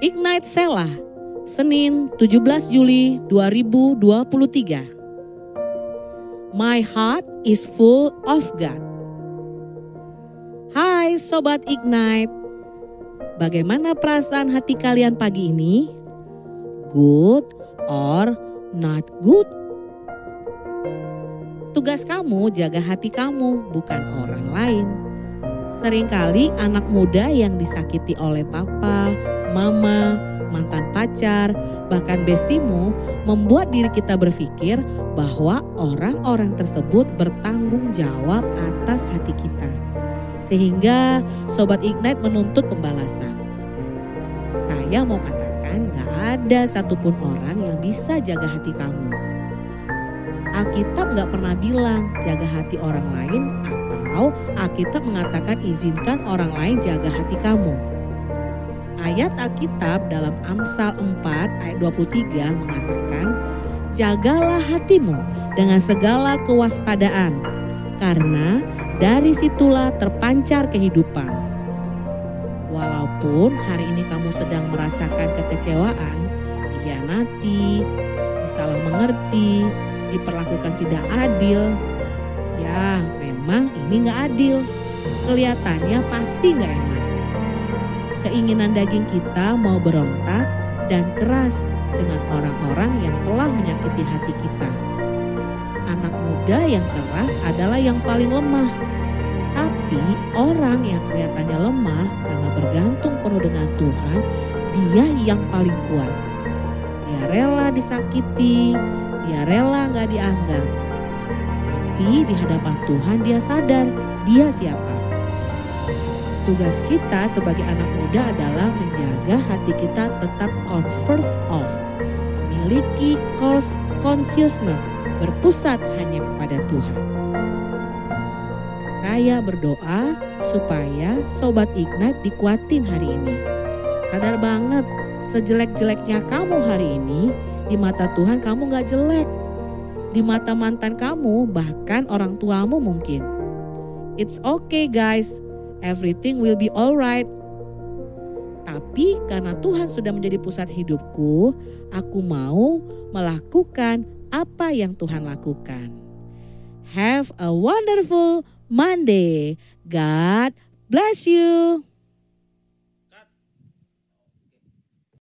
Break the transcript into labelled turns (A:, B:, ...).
A: Ignite Sela, Senin 17 Juli 2023. My heart is full of God. Hai Sobat Ignite, bagaimana perasaan hati kalian pagi ini? Good or not good? Tugas kamu jaga hati kamu, bukan orang lain. Seringkali anak muda yang disakiti oleh papa, mama, mantan pacar, bahkan bestimu membuat diri kita berpikir bahwa orang-orang tersebut bertanggung jawab atas hati kita. Sehingga Sobat Ignite menuntut pembalasan. Saya mau katakan gak ada satupun orang yang bisa jaga hati kamu. Alkitab gak pernah bilang jaga hati orang lain atau Alkitab mengatakan izinkan orang lain jaga hati kamu. Ayat Alkitab dalam Amsal 4 ayat 23 mengatakan, Jagalah hatimu dengan segala kewaspadaan, karena dari situlah terpancar kehidupan. Walaupun hari ini kamu sedang merasakan kekecewaan, hianati, salah mengerti, diperlakukan tidak adil, ya memang ini nggak adil. Kelihatannya pasti nggak enak keinginan daging kita mau berontak dan keras dengan orang-orang yang telah menyakiti hati kita. Anak muda yang keras adalah yang paling lemah. Tapi orang yang kelihatannya lemah karena bergantung penuh dengan Tuhan, dia yang paling kuat. Dia rela disakiti, dia rela nggak dianggap. Tapi di hadapan Tuhan dia sadar dia siapa tugas kita sebagai anak muda adalah menjaga hati kita tetap converse of, memiliki course consciousness, berpusat hanya kepada Tuhan. Saya berdoa supaya Sobat Ignat dikuatin hari ini. Sadar banget, sejelek-jeleknya kamu hari ini, di mata Tuhan kamu gak jelek. Di mata mantan kamu, bahkan orang tuamu mungkin. It's okay guys, everything will be alright. Tapi karena Tuhan sudah menjadi pusat hidupku, aku mau melakukan apa yang Tuhan lakukan. Have a wonderful Monday. God bless you.